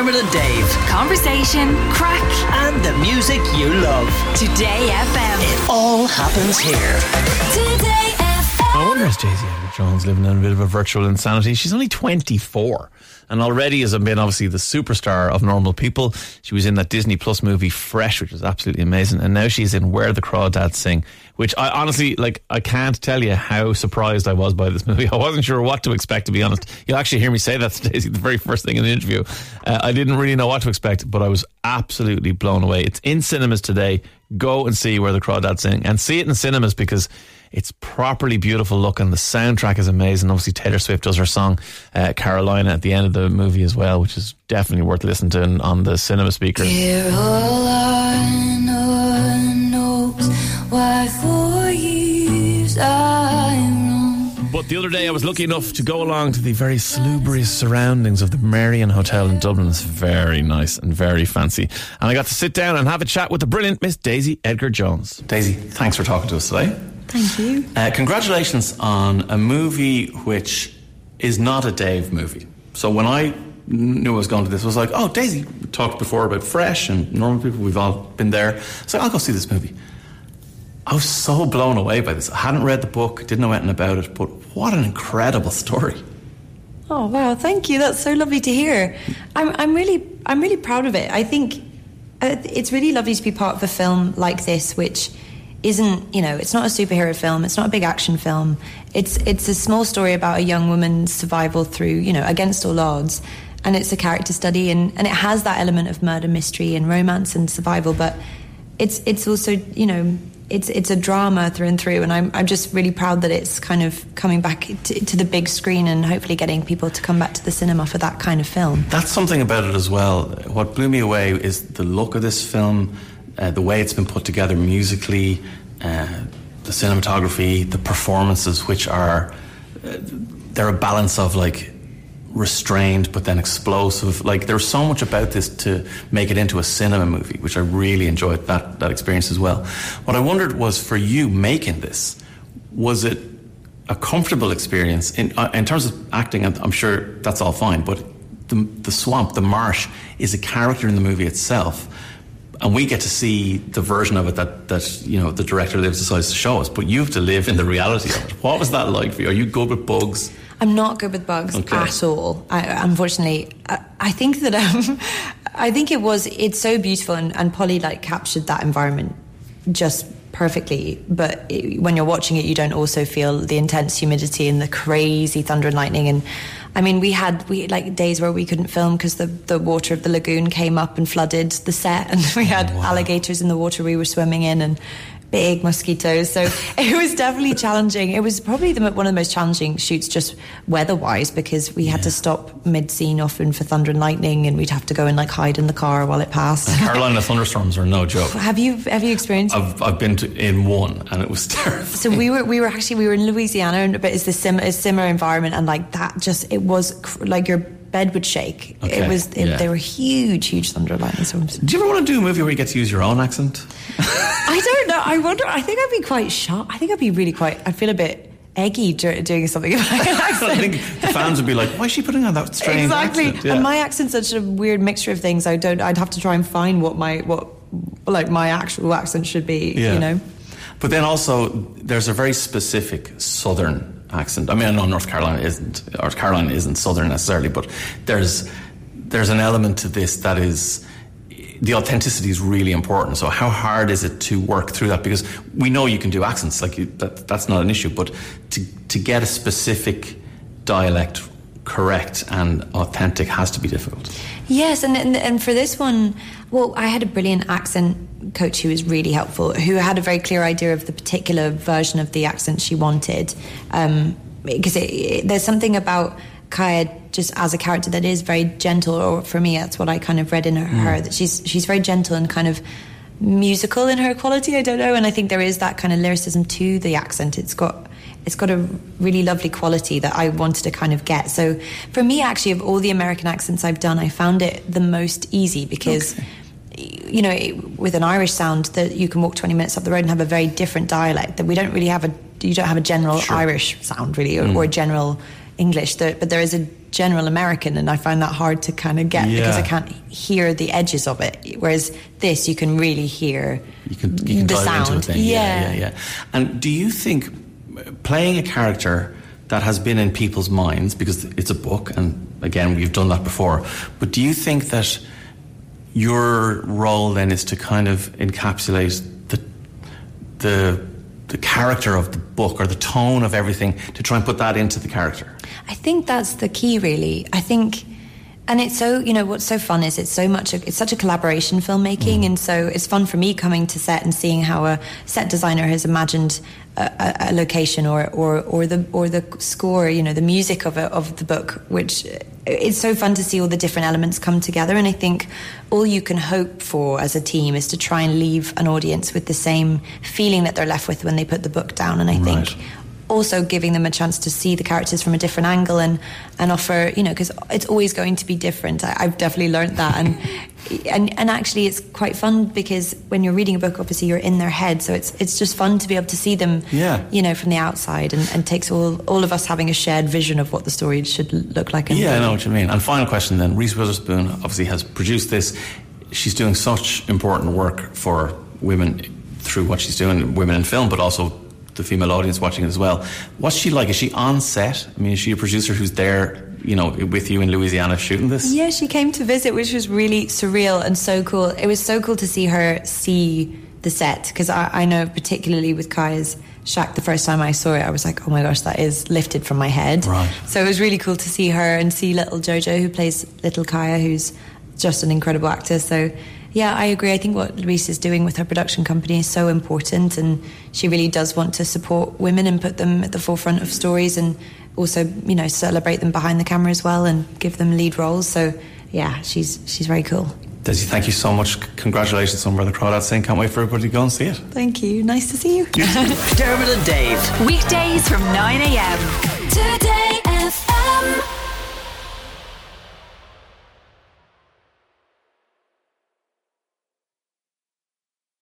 Dermot and Dave. Conversation, crack, and the music you love. Today FM. It all happens here. Today FM. I wonder is Daisy Edgar Jones living in a bit of a virtual insanity. She's only 24 and already has been obviously the superstar of normal people. She was in that Disney Plus movie Fresh, which was absolutely amazing. And now she's in Where the Crawdads Sing, which I honestly, like, I can't tell you how surprised I was by this movie. I wasn't sure what to expect, to be honest. You'll actually hear me say that to Daisy the very first thing in the interview. Uh, I didn't really know what to expect, but I was absolutely blown away. It's in cinemas today. Go and see Where the Crawdads Sing and see it in cinemas because it's properly beautiful looking. The soundtrack is amazing. Obviously, Taylor Swift does her song uh, Carolina at the end of the movie as well, which is definitely worth listening to on the cinema speakers. Here all I know knows why for years I roam. But the other day, I was lucky enough to go along to the very salubrious surroundings of the Merrion Hotel in Dublin. It's very nice and very fancy. And I got to sit down and have a chat with the brilliant Miss Daisy Edgar Jones. Daisy, thanks for talking to us today. Thank you. Uh, congratulations on a movie which is not a Dave movie. So when I knew I was going to this, I was like, oh, Daisy we talked before about Fresh and normal people. We've all been there. So I'll go see this movie. I was so blown away by this. I hadn't read the book, didn't know anything about it, but what an incredible story. Oh wow, thank you. That's so lovely to hear. I'm, I'm really, I'm really proud of it. I think uh, it's really lovely to be part of a film like this, which isn't, you know, it's not a superhero film. It's not a big action film. It's, it's a small story about a young woman's survival through, you know, against all odds. And it's a character study, and, and it has that element of murder mystery and romance and survival, but it's, it's also, you know, it's it's a drama through and through, and I'm I'm just really proud that it's kind of coming back to, to, the big screen and hopefully getting people to come back to the cinema for that kind of film. That's something about it as well. What blew me away is the look of this film, uh, the way it's been put together musically, uh, the cinematography, the performances, which are uh, they're a balance of like restrained but then explosive. Like there's so much about this to make it into a cinema movie, which I really enjoyed that that experience as well. What I wondered was for you making this, was it a comfortable experience in uh, in terms of acting? I'm sure that's all fine, but the the swamp, the marsh, is a character in the movie itself. And we get to see the version of it that, that you know the director lives decides to show us, but you have to live in the reality of it. What was that like for you? Are you good with bugs? I'm not good with bugs okay. at all. I, unfortunately, I, I, think that um, I think it was it's so beautiful, and, and Polly like captured that environment just perfectly. But it, when you're watching it, you don't also feel the intense humidity and the crazy thunder and lightning. And I mean, we had we like days where we couldn't film because the the water of the lagoon came up and flooded the set, and we had oh, wow. alligators in the water we were swimming in, and big mosquitoes. So it was definitely challenging. It was probably the, one of the most challenging shoots just weather wise because we had to stop mid scene often for thunder and lightning and we'd have to go and like hide in the car while it passed. Carolina thunderstorms are no joke. Have you have you experienced? I've, I've been to, in one and it was terrible. So we were we were actually we were in Louisiana but it's the sim, a similar environment and like that just it was cr- like your bed would shake. Okay. It was it, yeah. they were huge, huge thunder and lightning storms. Do you ever want to do a movie where you get to use your own accent? I don't know. I wonder. I think I'd be quite shocked. I think I'd be really quite. I'd feel a bit eggy doing something like that. I think the fans would be like, "Why is she putting on that strange exactly?" Accent? Yeah. And my accent's such a weird mixture of things. I don't. I'd have to try and find what my what like my actual accent should be. Yeah. You know. But then also, there's a very specific Southern accent. I mean, I know North Carolina isn't, or Carolina isn't southern necessarily, but there's there's an element to this that is the authenticity is really important. So, how hard is it to work through that? Because we know you can do accents, like you, that, that's not an issue, but to to get a specific dialect correct and authentic has to be difficult. Yes, and, and and for this one, well, I had a brilliant accent coach who was really helpful, who had a very clear idea of the particular version of the accent she wanted. Um, because it, there's something about Kaya just as a character that is very gentle, or for me, that's what I kind of read in her, mm. her that she's she's very gentle and kind of musical in her quality. I don't know, and I think there is that kind of lyricism to the accent. It's got it's got a really lovely quality that I wanted to kind of get. So for me, actually, of all the American accents I've done, I found it the most easy because. Okay you know, with an Irish sound, that you can walk 20 minutes up the road and have a very different dialect. That we don't really have a, you don't have a general sure. Irish sound really, or, mm. or a general English. But there is a general American, and I find that hard to kind of get because I can't hear the edges of it. Whereas this, you can really hear You can, you can the sound. thing. Yeah. yeah, yeah, And do you think playing a character that has been in people's minds because it's a book, and again we've done that before, but do you think that your role then is to kind of encapsulate the the the character of the book or the tone of everything to try and put that into the character? I think that's the key, really. I think, and it's so you know what's so fun is it's so much it's such a collaboration filmmaking, mm. and so it's fun for me coming to set and seeing how a set designer has imagined a, a, a location or, or or the or the score, you know, the music of a, of the book, which it's so fun to see all the different elements come together. And I think all you can hope for as a team is to try and leave an audience with the same feeling that they're left with when they put the book down. And I Right. think also giving them a chance to see the characters from a different angle and and offer you know because it's always going to be different I, I've definitely learned that and and and actually it's quite fun because when you're reading a book obviously you're in their head so it's it's just fun to be able to see them Yeah. you know from the outside and, and takes all all of us having a shared vision of what the story should look like Yeah, I know what you mean. And final question then. Reese Witherspoon obviously has produced this. She's doing such important work for women through what she's doing, women in film, but also the female audience watching it as well. What's she like? Is she on set? I mean, is she a producer who's there, you know, with you in Louisiana shooting this? Yeah, she came to visit, which was really surreal and so cool. It was so cool to see her see the set because I, I know, particularly with Kaya's shack, the first time I saw it, I was like, oh my gosh, that is lifted from my head. Right. So it was really cool to see her and see little Jojo, who plays little Kaya, who's just an incredible actor. So. Yeah, I agree. I think what Louise is doing with her production company is so important, and she really does want to support women and put them at the forefront of stories, and also, you know, celebrate them behind the camera as well, and give them lead roles. So, yeah, she's she's very cool. Daisy, thank you so much. Congratulations on where the crawdads sing. Can't wait for everybody to go and see it. Thank you. Nice to see you. Dermot and Dave. Weekdays from 9 a.m. Today